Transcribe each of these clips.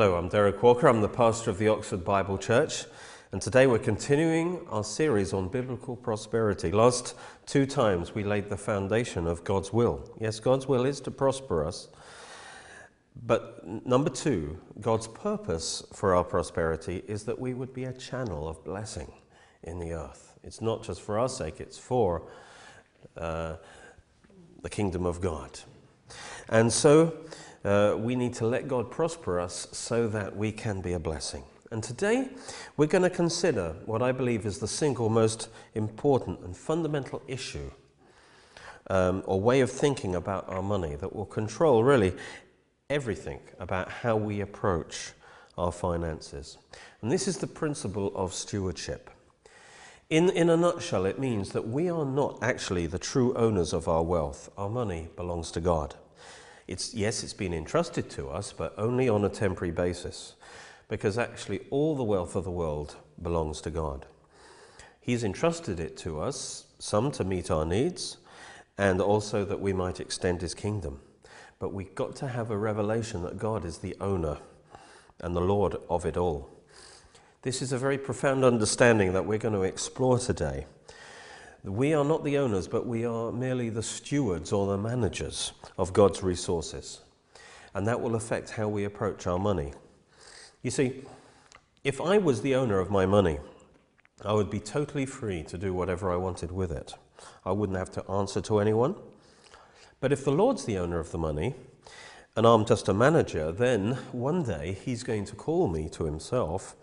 Hello, I'm Derek Walker. I'm the pastor of the Oxford Bible Church, and today we're continuing our series on biblical prosperity. Last two times we laid the foundation of God's will. Yes, God's will is to prosper us. But number two, God's purpose for our prosperity is that we would be a channel of blessing in the earth. It's not just for our sake, it's for uh, the kingdom of God. And so, uh, we need to let God prosper us so that we can be a blessing. And today we're going to consider what I believe is the single most important and fundamental issue um, or way of thinking about our money that will control really everything about how we approach our finances. And this is the principle of stewardship. In, in a nutshell, it means that we are not actually the true owners of our wealth. Our money belongs to God. It's, yes, it's been entrusted to us, but only on a temporary basis, because actually all the wealth of the world belongs to God. He's entrusted it to us, some to meet our needs, and also that we might extend His kingdom. But we've got to have a revelation that God is the owner and the Lord of it all. This is a very profound understanding that we're going to explore today. We are not the owners, but we are merely the stewards or the managers of God's resources. And that will affect how we approach our money. You see, if I was the owner of my money, I would be totally free to do whatever I wanted with it. I wouldn't have to answer to anyone. But if the Lord's the owner of the money, and I'm just a manager, then one day he's going to call me to himself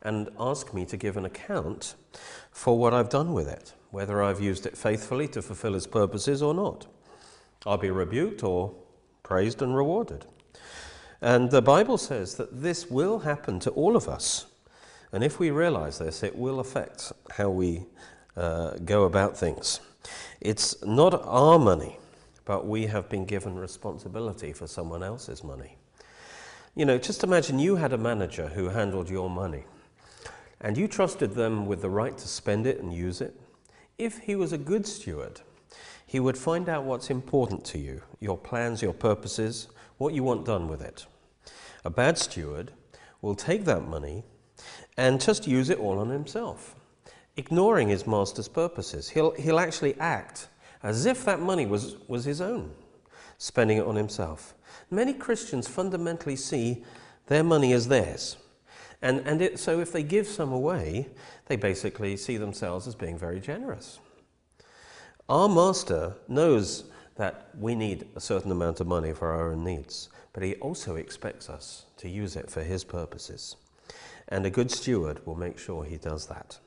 and ask me to give an account for what I've done with it whether I've used it faithfully to fulfill its purposes or not. I'll be rebuked or praised and rewarded. And the Bible says that this will happen to all of us. And if we realize this, it will affect how we uh, go about things. It's not our money, but we have been given responsibility for someone else's money. You know, just imagine you had a manager who handled your money, and you trusted them with the right to spend it and use it, if he was a good steward, he would find out what's important to you, your plans, your purposes, what you want done with it. A bad steward will take that money and just use it all on himself, ignoring his master's purposes. He'll, he'll actually act as if that money was, was his own, spending it on himself. Many Christians fundamentally see their money as theirs. And, and it, so if they give some away, they basically see themselves as being very generous. Our master knows that we need a certain amount of money for our own needs, but he also expects us to use it for his purposes. And a good steward will make sure he does that.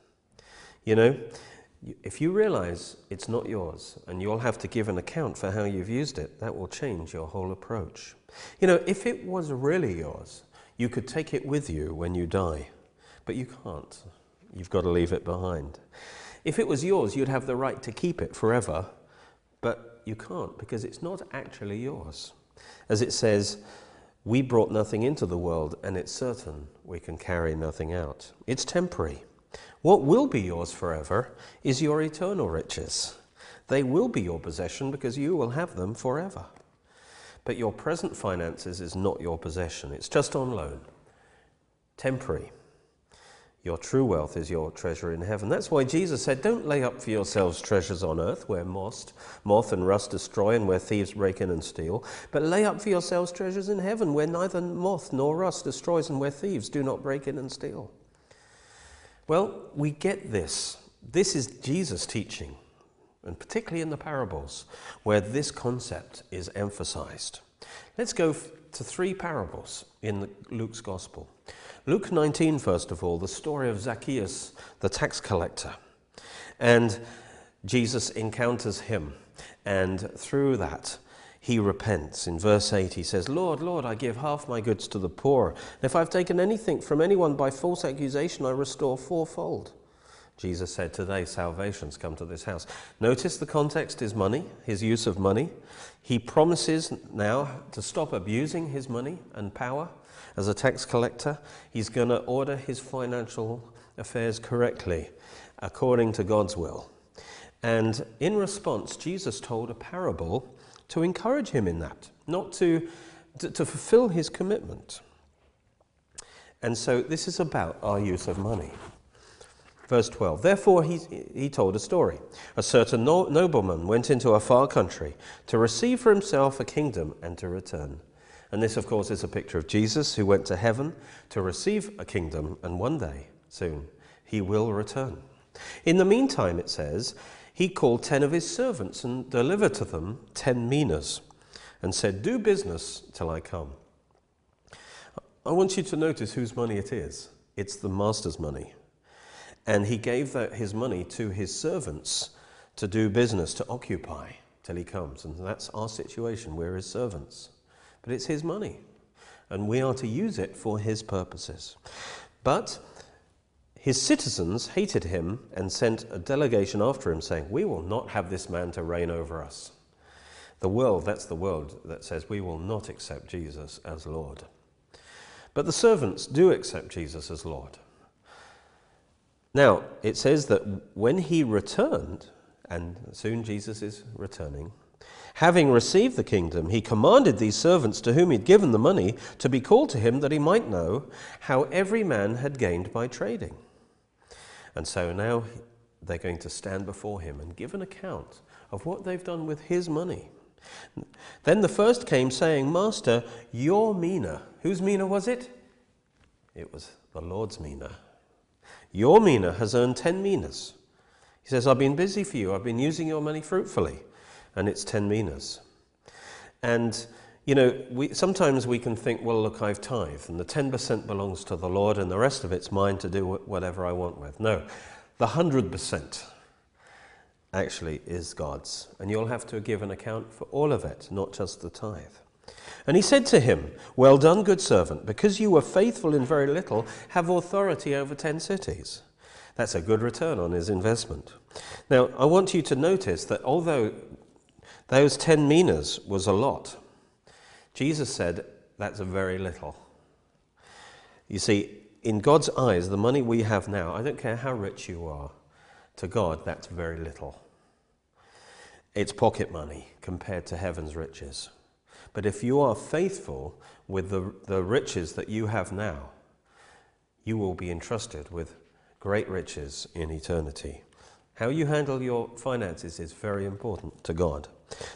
You know, if you realize it's not yours and you'll have to give an account for how you've used it, that will change your whole approach. You know, if it was really yours, you could take it with you when you die, but you can't. You've got to leave it behind. If it was yours, you'd have the right to keep it forever, but you can't because it's not actually yours. As it says, we brought nothing into the world, and it's certain we can carry nothing out. It's temporary. What will be yours forever is your eternal riches. They will be your possession because you will have them forever. But your present finances is not your possession, it's just on loan, temporary. Your true wealth is your treasure in heaven. That's why Jesus said, Don't lay up for yourselves treasures on earth where moth, moth and rust destroy and where thieves break in and steal, but lay up for yourselves treasures in heaven where neither moth nor rust destroys and where thieves do not break in and steal. Well, we get this. This is Jesus' teaching and particularly in the parables where this concept is emphasized. Let's go to three parables in Luke's Gospel. Luke 19, first of all, the story of Zacchaeus, the tax collector. And Jesus encounters him, and through that, he repents. In verse 8, he says, Lord, Lord, I give half my goods to the poor. And if I've taken anything from anyone by false accusation, I restore fourfold. Jesus said, Today salvation's come to this house. Notice the context is money, his use of money. He promises now to stop abusing his money and power as a tax collector. He's going to order his financial affairs correctly, according to God's will. And in response, Jesus told a parable to encourage him in that, not to, to, to fulfill his commitment. And so this is about our use of money. Verse 12 Therefore he, he told a story. A certain no- nobleman went into a far country to receive for himself a kingdom and to return. And this, of course, is a picture of Jesus who went to heaven to receive a kingdom, and one day, soon, he will return. In the meantime, it says, he called ten of his servants and delivered to them ten minas and said, Do business till I come. I want you to notice whose money it is. It's the master's money. And he gave that, his money to his servants to do business, to occupy till he comes. And that's our situation. We're his servants. But it's his money. And we are to use it for his purposes. But his citizens hated him and sent a delegation after him, saying, We will not have this man to reign over us. The world, that's the world that says we will not accept Jesus as Lord. But the servants do accept Jesus as Lord. Now, it says that when he returned, and soon Jesus is returning, having received the kingdom, he commanded these servants to whom he'd given the money to be called to him that he might know how every man had gained by trading. And so now they're going to stand before him and give an account of what they've done with his money. Then the first came saying, Master, your mina. Whose mina was it? It was the Lord's mina. Your mina has earned 10 minas. He says, I've been busy for you. I've been using your money fruitfully. And it's 10 minas. And, you know, we, sometimes we can think, well, look, I've tithed, and the 10% belongs to the Lord, and the rest of it's mine to do whatever I want with. No, the 100% actually is God's. And you'll have to give an account for all of it, not just the tithe. And he said to him, Well done, good servant, because you were faithful in very little, have authority over ten cities. That's a good return on his investment. Now, I want you to notice that although those ten minas was a lot, Jesus said that's a very little. You see, in God's eyes, the money we have now, I don't care how rich you are, to God, that's very little. It's pocket money compared to heaven's riches. But if you are faithful with the, the riches that you have now, you will be entrusted with great riches in eternity. How you handle your finances is very important to God.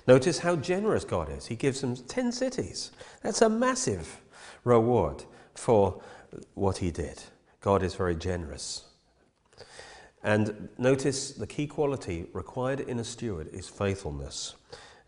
Notice how generous God is. He gives them 10 cities. That's a massive reward for what he did. God is very generous. And notice the key quality required in a steward is faithfulness.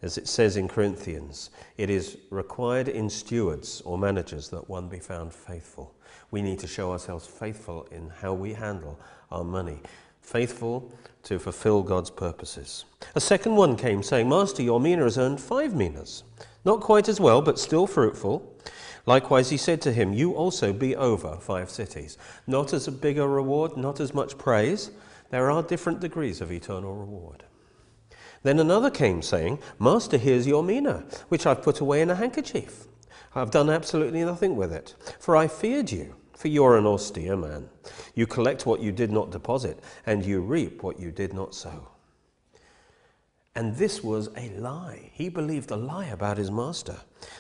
As it says in Corinthians, it is required in stewards or managers that one be found faithful. We need to show ourselves faithful in how we handle our money, faithful to fulfill God's purposes. A second one came saying, Master, your mina has earned five minas. Not quite as well, but still fruitful. Likewise, he said to him, You also be over five cities. Not as a bigger reward, not as much praise. There are different degrees of eternal reward. Then another came, saying, Master, here's your mina, which I've put away in a handkerchief. I've done absolutely nothing with it, for I feared you, for you're an austere man. You collect what you did not deposit, and you reap what you did not sow. And this was a lie. He believed a lie about his master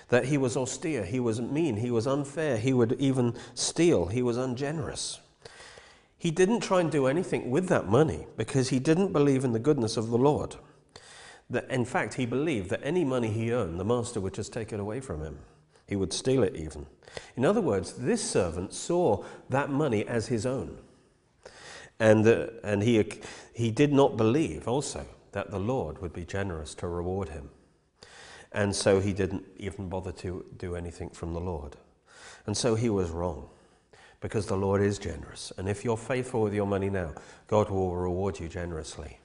that he was austere, he was mean, he was unfair, he would even steal, he was ungenerous. He didn't try and do anything with that money because he didn't believe in the goodness of the Lord. That, in fact, he believed that any money he earned, the master would just take it away from him. He would steal it even. In other words, this servant saw that money as his own. And, uh, and he, he did not believe also that the Lord would be generous to reward him. And so he didn't even bother to do anything from the Lord. And so he was wrong because the Lord is generous. And if you're faithful with your money now, God will reward you generously.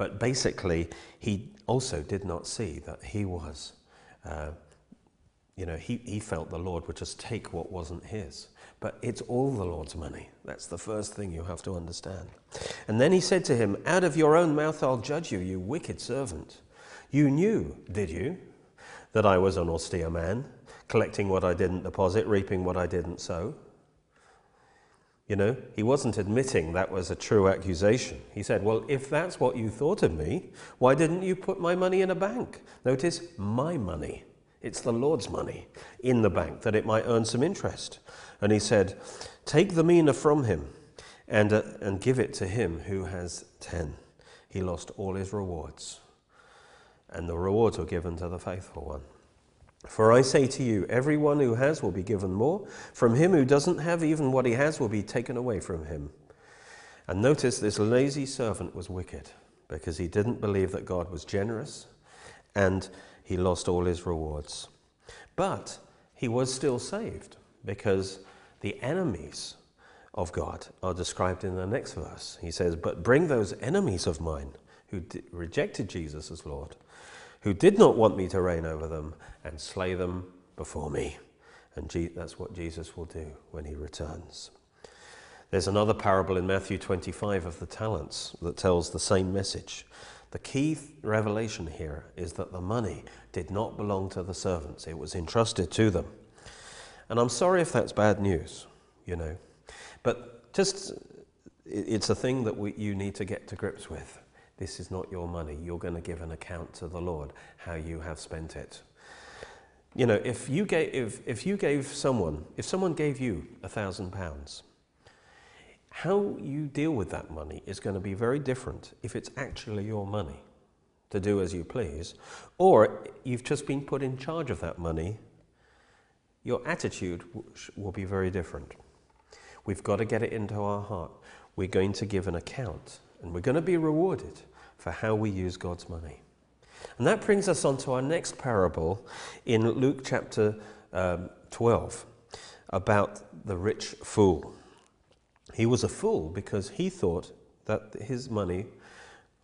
But basically, he also did not see that he was, uh, you know, he, he felt the Lord would just take what wasn't his. But it's all the Lord's money. That's the first thing you have to understand. And then he said to him, Out of your own mouth I'll judge you, you wicked servant. You knew, did you, that I was an austere man, collecting what I didn't deposit, reaping what I didn't sow? You know, he wasn't admitting that was a true accusation. He said, Well, if that's what you thought of me, why didn't you put my money in a bank? Notice, my money It's the Lord's money in the bank that it might earn some interest. And he said, Take the mina from him and, uh, and give it to him who has ten. He lost all his rewards, and the rewards were given to the faithful one. For I say to you, everyone who has will be given more. From him who doesn't have, even what he has will be taken away from him. And notice this lazy servant was wicked because he didn't believe that God was generous and he lost all his rewards. But he was still saved because the enemies of God are described in the next verse. He says, But bring those enemies of mine who rejected Jesus as Lord, who did not want me to reign over them, and slay them before me. And that's what Jesus will do when he returns. There's another parable in Matthew 25 of the talents that tells the same message. The key revelation here is that the money did not belong to the servants, it was entrusted to them. And I'm sorry if that's bad news, you know. But just, it's a thing that we, you need to get to grips with. This is not your money. You're going to give an account to the Lord how you have spent it. You know, if you gave, if, if you gave someone, if someone gave you a thousand pounds, how you deal with that money is going to be very different if it's actually your money to do as you please, or you've just been put in charge of that money, your attitude will be very different. We've got to get it into our heart. We're going to give an account and we're going to be rewarded for how we use God's money. And that brings us on to our next parable in Luke chapter um, 12 about the rich fool. He was a fool because he thought that his money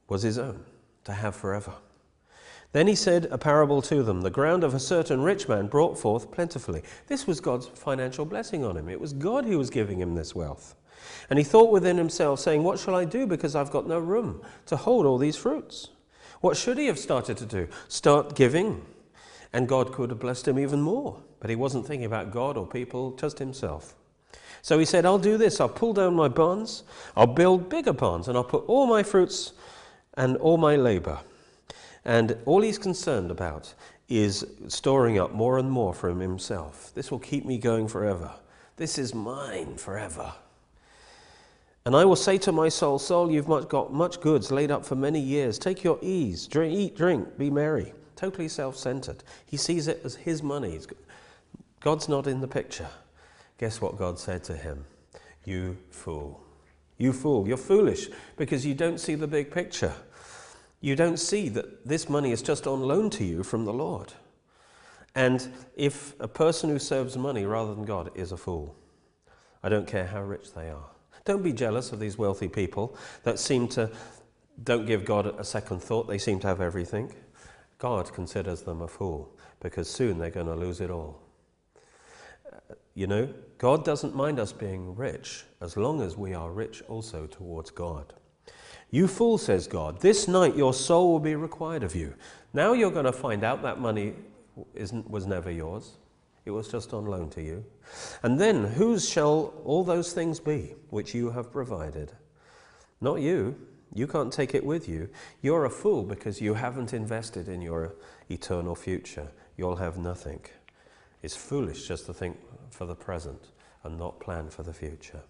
was his own to have forever. Then he said a parable to them The ground of a certain rich man brought forth plentifully. This was God's financial blessing on him. It was God who was giving him this wealth. And he thought within himself, saying, What shall I do because I've got no room to hold all these fruits? What should he have started to do? Start giving. And God could have blessed him even more. But he wasn't thinking about God or people, just himself. So he said, I'll do this. I'll pull down my barns, I'll build bigger barns, and I'll put all my fruits and all my labor. And all he's concerned about is storing up more and more for himself. This will keep me going forever. This is mine forever. And I will say to my soul, Soul, you've got much goods laid up for many years. Take your ease, drink, eat, drink, be merry. Totally self centered. He sees it as his money. God's not in the picture. Guess what God said to him? You fool. You fool. You're foolish because you don't see the big picture. You don't see that this money is just on loan to you from the Lord. And if a person who serves money rather than God is a fool, I don't care how rich they are. Don't be jealous of these wealthy people that seem to don't give God a second thought. They seem to have everything. God considers them a fool because soon they're going to lose it all. You know, God doesn't mind us being rich as long as we are rich also towards God. You fool, says God, this night your soul will be required of you. Now you're going to find out that money isn't was never yours. It was just on loan to you. And then, whose shall all those things be which you have provided? Not you. You can't take it with you. You're a fool because you haven't invested in your eternal future. You'll have nothing. It's foolish just to think for the present and not plan for the future.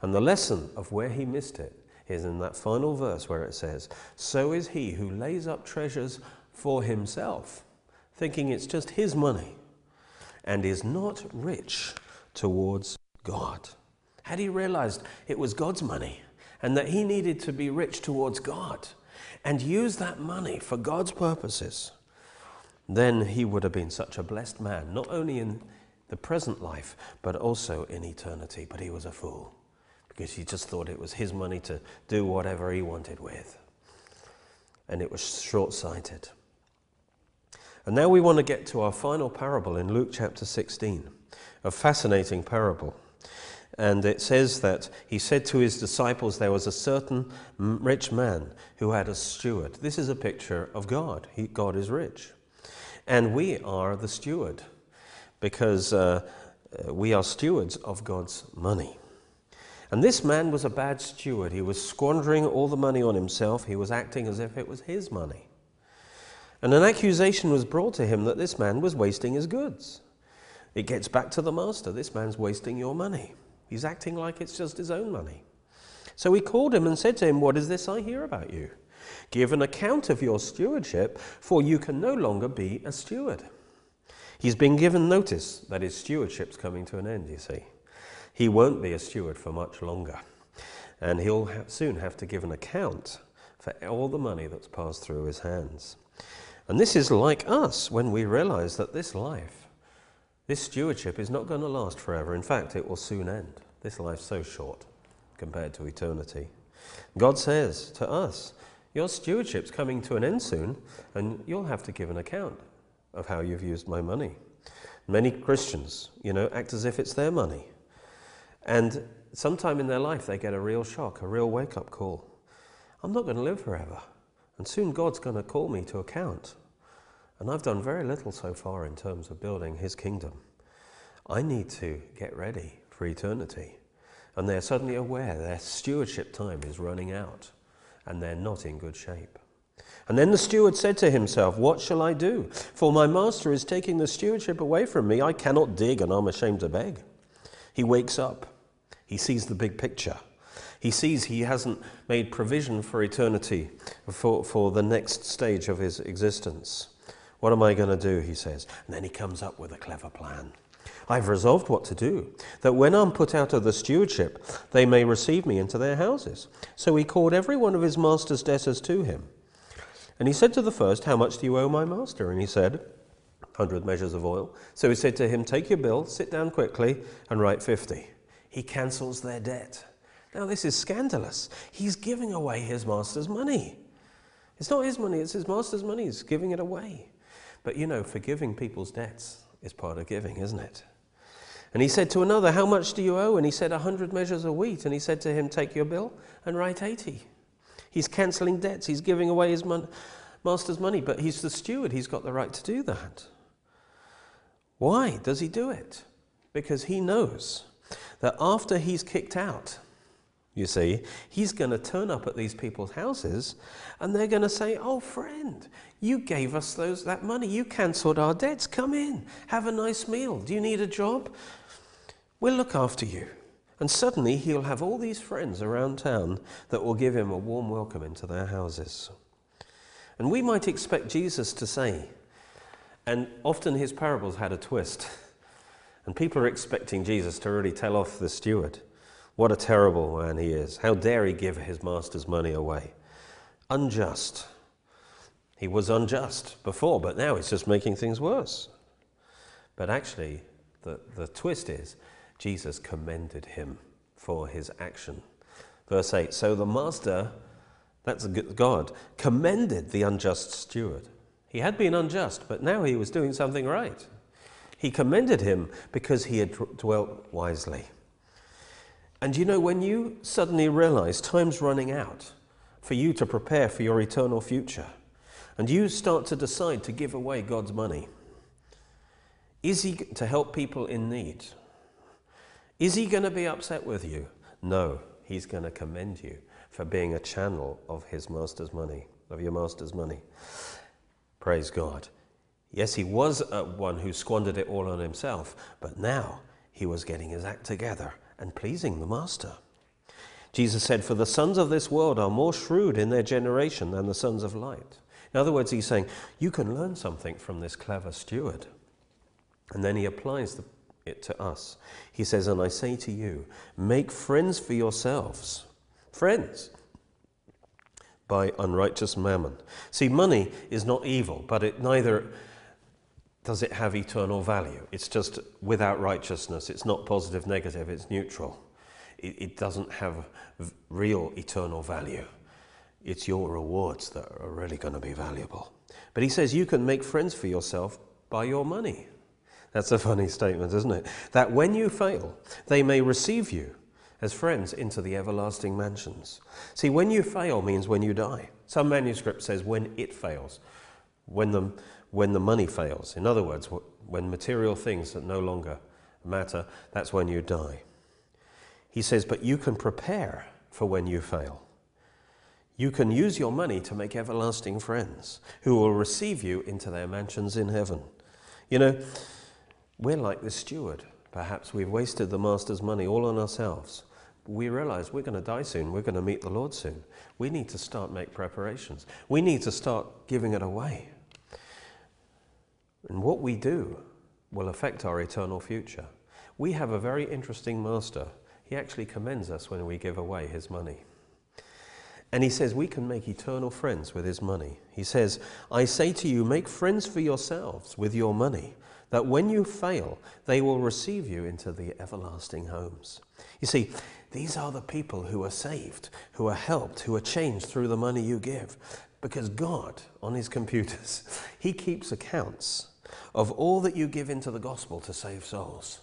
And the lesson of where he missed it is in that final verse where it says, So is he who lays up treasures for himself, thinking it's just his money and is not rich towards God. Had he realized it was God's money and that he needed to be rich towards God and use that money for God's purposes, then he would have been such a blessed man, not only in the present life, but also in eternity. But he was a fool because he just thought it was his money to do whatever he wanted with. And it was short sighted. And now we want to get to our final parable in Luke chapter 16, a fascinating parable. And it says that he said to his disciples, There was a certain rich man who had a steward. This is a picture of God. He, God is rich. And we are the steward because uh, uh we are stewards of God's money. And this man was a bad steward. He was squandering all the money on himself, he was acting as if it was his money. And an accusation was brought to him that this man was wasting his goods. It gets back to the master. This man's wasting your money. He's acting like it's just his own money. So he called him and said to him, What is this I hear about you? Give an account of your stewardship, for you can no longer be a steward. He's been given notice that his stewardship's coming to an end, you see. He won't be a steward for much longer. And he'll soon have to give an account for all the money that's passed through his hands. And this is like us when we realize that this life, this stewardship is not going to last forever. In fact, it will soon end. This life's so short compared to eternity. God says to us, Your stewardship's coming to an end soon, and you'll have to give an account of how you've used my money. Many Christians, you know, act as if it's their money. And sometime in their life, they get a real shock, a real wake up call. I'm not going to live forever. And soon God's going to call me to account. And I've done very little so far in terms of building His kingdom. I need to get ready for eternity. And they're suddenly aware their stewardship time is running out and they're not in good shape. And then the steward said to himself, What shall I do? For my master is taking the stewardship away from me. I cannot dig and I'm ashamed to beg. He wakes up. He sees the big picture. He sees he hasn't made provision for eternity, for, for the next stage of his existence. What am I going to do? He says. And then he comes up with a clever plan. I've resolved what to do, that when I'm put out of the stewardship, they may receive me into their houses. So he called every one of his master's debtors to him and he said to the first, How much do you owe my master? And he said, 100 measures of oil. So he said to him, Take your bill, sit down quickly, and write 50. He cancels their debt. Now, this is scandalous. He's giving away his master's money. It's not his money, it's his master's money. He's giving it away. But you know, forgiving people's debts is part of giving, isn't it? And he said to another, How much do you owe? And he said, A hundred measures of wheat. And he said to him, Take your bill and write 80. He's cancelling debts. He's giving away his mon- master's money, but he's the steward. He's got the right to do that. Why does he do it? Because he knows that after he's kicked out, you see, he's going to turn up at these people's houses and they're going to say, Oh, friend, you gave us those, that money. You cancelled our debts. Come in, have a nice meal. Do you need a job? We'll look after you. And suddenly he'll have all these friends around town that will give him a warm welcome into their houses. And we might expect Jesus to say, and often his parables had a twist, and people are expecting Jesus to really tell off the steward. What a terrible man he is. How dare he give his master's money away? Unjust. He was unjust before, but now he's just making things worse. But actually, the, the twist is Jesus commended him for his action. Verse 8 So the master, that's God, commended the unjust steward. He had been unjust, but now he was doing something right. He commended him because he had dwelt wisely. And you know, when you suddenly realize time's running out for you to prepare for your eternal future, and you start to decide to give away God's money, is he to help people in need? Is he going to be upset with you? No, he's going to commend you for being a channel of his master's money, of your master's money. Praise God. Yes, he was uh, one who squandered it all on himself, but now he was getting his act together and pleasing the master. Jesus said, For the sons of this world are more shrewd in their generation than the sons of light. In other words, he's saying, You can learn something from this clever steward. And then he applies the it to us. He says, And I say to you, make friends for yourselves. Friends by unrighteous mammon. See, money is not evil, but it neither does it have eternal value. It's just without righteousness. It's not positive, negative, it's neutral. It, it doesn't have real eternal value. It's your rewards that are really going to be valuable. But he says you can make friends for yourself by your money. That's a funny statement, isn't it? That when you fail, they may receive you as friends into the everlasting mansions. See, when you fail means when you die. Some manuscript says when it fails, when the, when the money fails. In other words, when material things that no longer matter, that's when you die. He says, but you can prepare for when you fail. You can use your money to make everlasting friends who will receive you into their mansions in heaven. You know, we're like this steward. Perhaps we've wasted the master's money all on ourselves. We realize we're going to die soon. We're going to meet the Lord soon. We need to start make preparations. We need to start giving it away. And what we do will affect our eternal future. We have a very interesting master. He actually commends us when we give away his money. And he says we can make eternal friends with his money. He says, I say to you, make friends for yourselves with your money, that when you fail, they will receive you into the everlasting homes. You see, these are the people who are saved, who are helped, who are changed through the money you give. Because God, on his computers, he keeps accounts of all that you give into the gospel to save souls.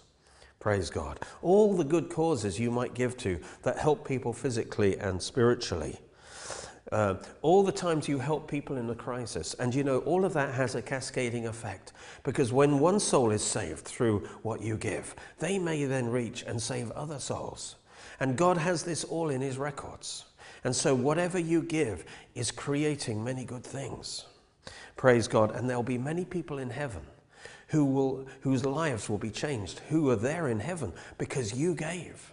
Praise God. All the good causes you might give to that help people physically and spiritually. Uh, all the times you help people in a crisis. And you know, all of that has a cascading effect because when one soul is saved through what you give, they may then reach and save other souls. And God has this all in his records. And so whatever you give is creating many good things. Praise God. And there'll be many people in heaven who will, whose lives will be changed, who are there in heaven because you gave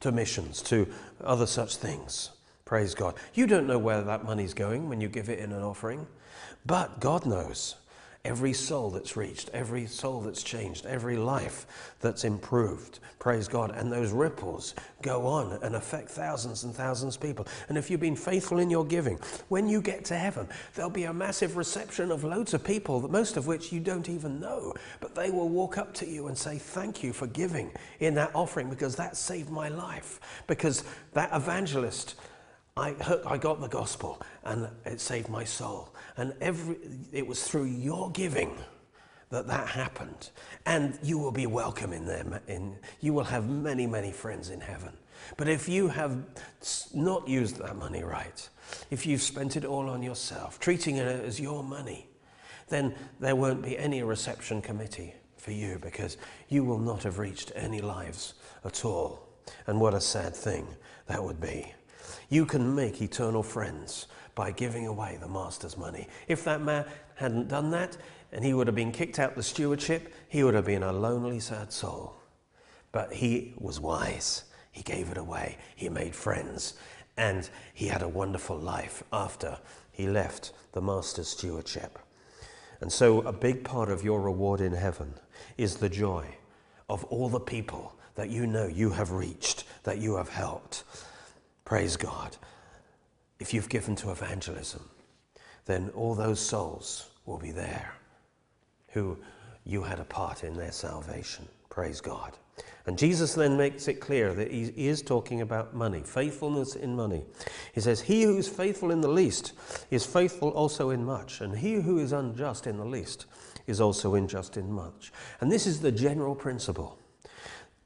to missions, to other such things. Praise God. You don't know where that money's going when you give it in an offering, but God knows every soul that's reached, every soul that's changed, every life that's improved. Praise God. And those ripples go on and affect thousands and thousands of people. And if you've been faithful in your giving, when you get to heaven, there'll be a massive reception of loads of people, most of which you don't even know. But they will walk up to you and say, Thank you for giving in that offering because that saved my life. Because that evangelist I, I got the gospel and it saved my soul. And every, it was through your giving that that happened. And you will be welcome in there. In, you will have many, many friends in heaven. But if you have not used that money right, if you've spent it all on yourself, treating it as your money, then there won't be any reception committee for you because you will not have reached any lives at all. And what a sad thing that would be. You can make eternal friends by giving away the master's money. If that man hadn't done that and he would have been kicked out the stewardship, he would have been a lonely, sad soul. But he was wise. He gave it away. He made friends. And he had a wonderful life after he left the master's stewardship. And so, a big part of your reward in heaven is the joy of all the people that you know you have reached, that you have helped. Praise God. If you've given to evangelism, then all those souls will be there who you had a part in their salvation. Praise God. And Jesus then makes it clear that he is talking about money, faithfulness in money. He says, He who is faithful in the least is faithful also in much, and he who is unjust in the least is also unjust in much. And this is the general principle.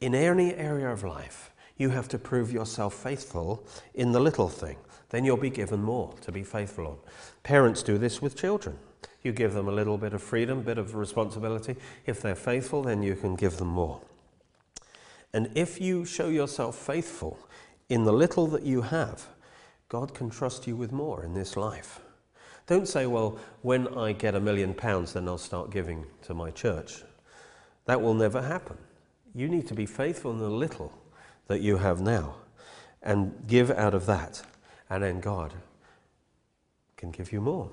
In any area of life, you have to prove yourself faithful in the little thing. Then you'll be given more to be faithful on. Parents do this with children. You give them a little bit of freedom, bit of responsibility. If they're faithful, then you can give them more. And if you show yourself faithful in the little that you have, God can trust you with more in this life. Don't say, well, when I get a million pounds, then I'll start giving to my church. That will never happen. You need to be faithful in the little that you have now and give out of that. And then God can give you more.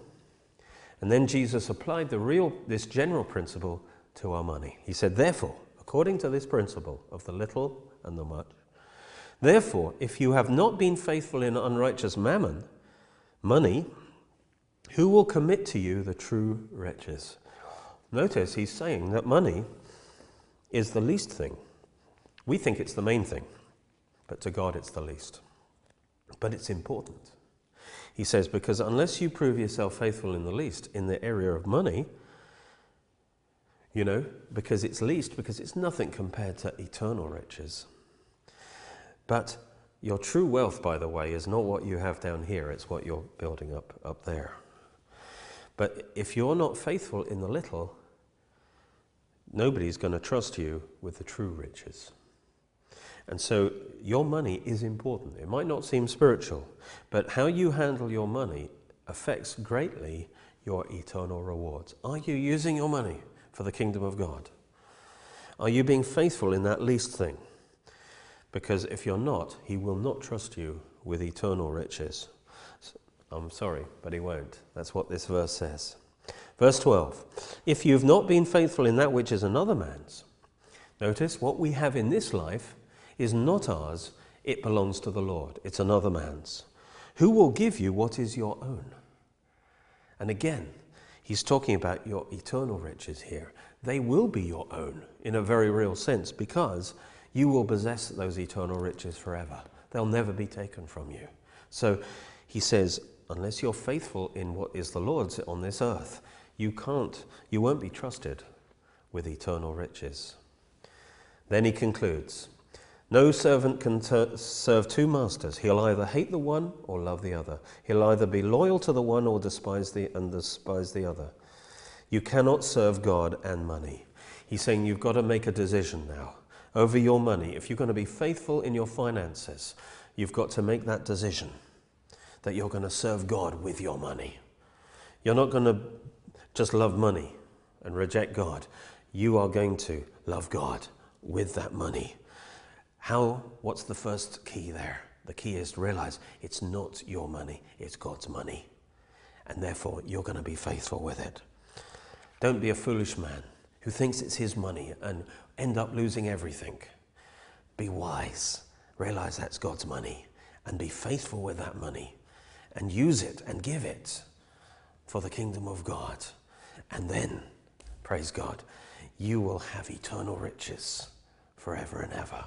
And then Jesus applied the real, this general principle to our money. He said, Therefore, according to this principle of the little and the much, therefore, if you have not been faithful in unrighteous mammon, money, who will commit to you the true riches? Notice he's saying that money is the least thing. We think it's the main thing but to God it's the least. But it's important. He says, because unless you prove yourself faithful in the least, in the area of money, you know, because it's least, because it's nothing compared to eternal riches. But your true wealth, by the way, is not what you have down here, it's what you're building up up there. But if you're not faithful in the little, nobody's going to trust you with the true riches. And so your money is important. It might not seem spiritual, but how you handle your money affects greatly your eternal rewards. Are you using your money for the kingdom of God? Are you being faithful in that least thing? Because if you're not, He will not trust you with eternal riches. I'm sorry, but He won't. That's what this verse says. Verse 12 If you've not been faithful in that which is another man's, notice what we have in this life is not ours, it belongs to the Lord. It's another man's. Who will give you what is your own? And again, he's talking about your eternal riches here. They will be your own in a very real sense because you will possess those eternal riches forever. They'll never be taken from you. So he says, unless you're faithful in what is the Lord's on this earth, you can't, you won't be trusted with eternal riches. Then he concludes No servant can ter- serve two masters. He'll either hate the one or love the other. He'll either be loyal to the one or despise the and despise the other. You cannot serve God and money. He's saying you've got to make a decision now over your money. If you're going to be faithful in your finances, you've got to make that decision that you're going to serve God with your money. You're not going to just love money and reject God. You are going to love God with that money. How, what's the first key there? The key is to realize it's not your money, it's God's money. And therefore, you're going to be faithful with it. Don't be a foolish man who thinks it's his money and end up losing everything. Be wise. Realize that's God's money and be faithful with that money and use it and give it for the kingdom of God. And then, praise God, you will have eternal riches forever and ever.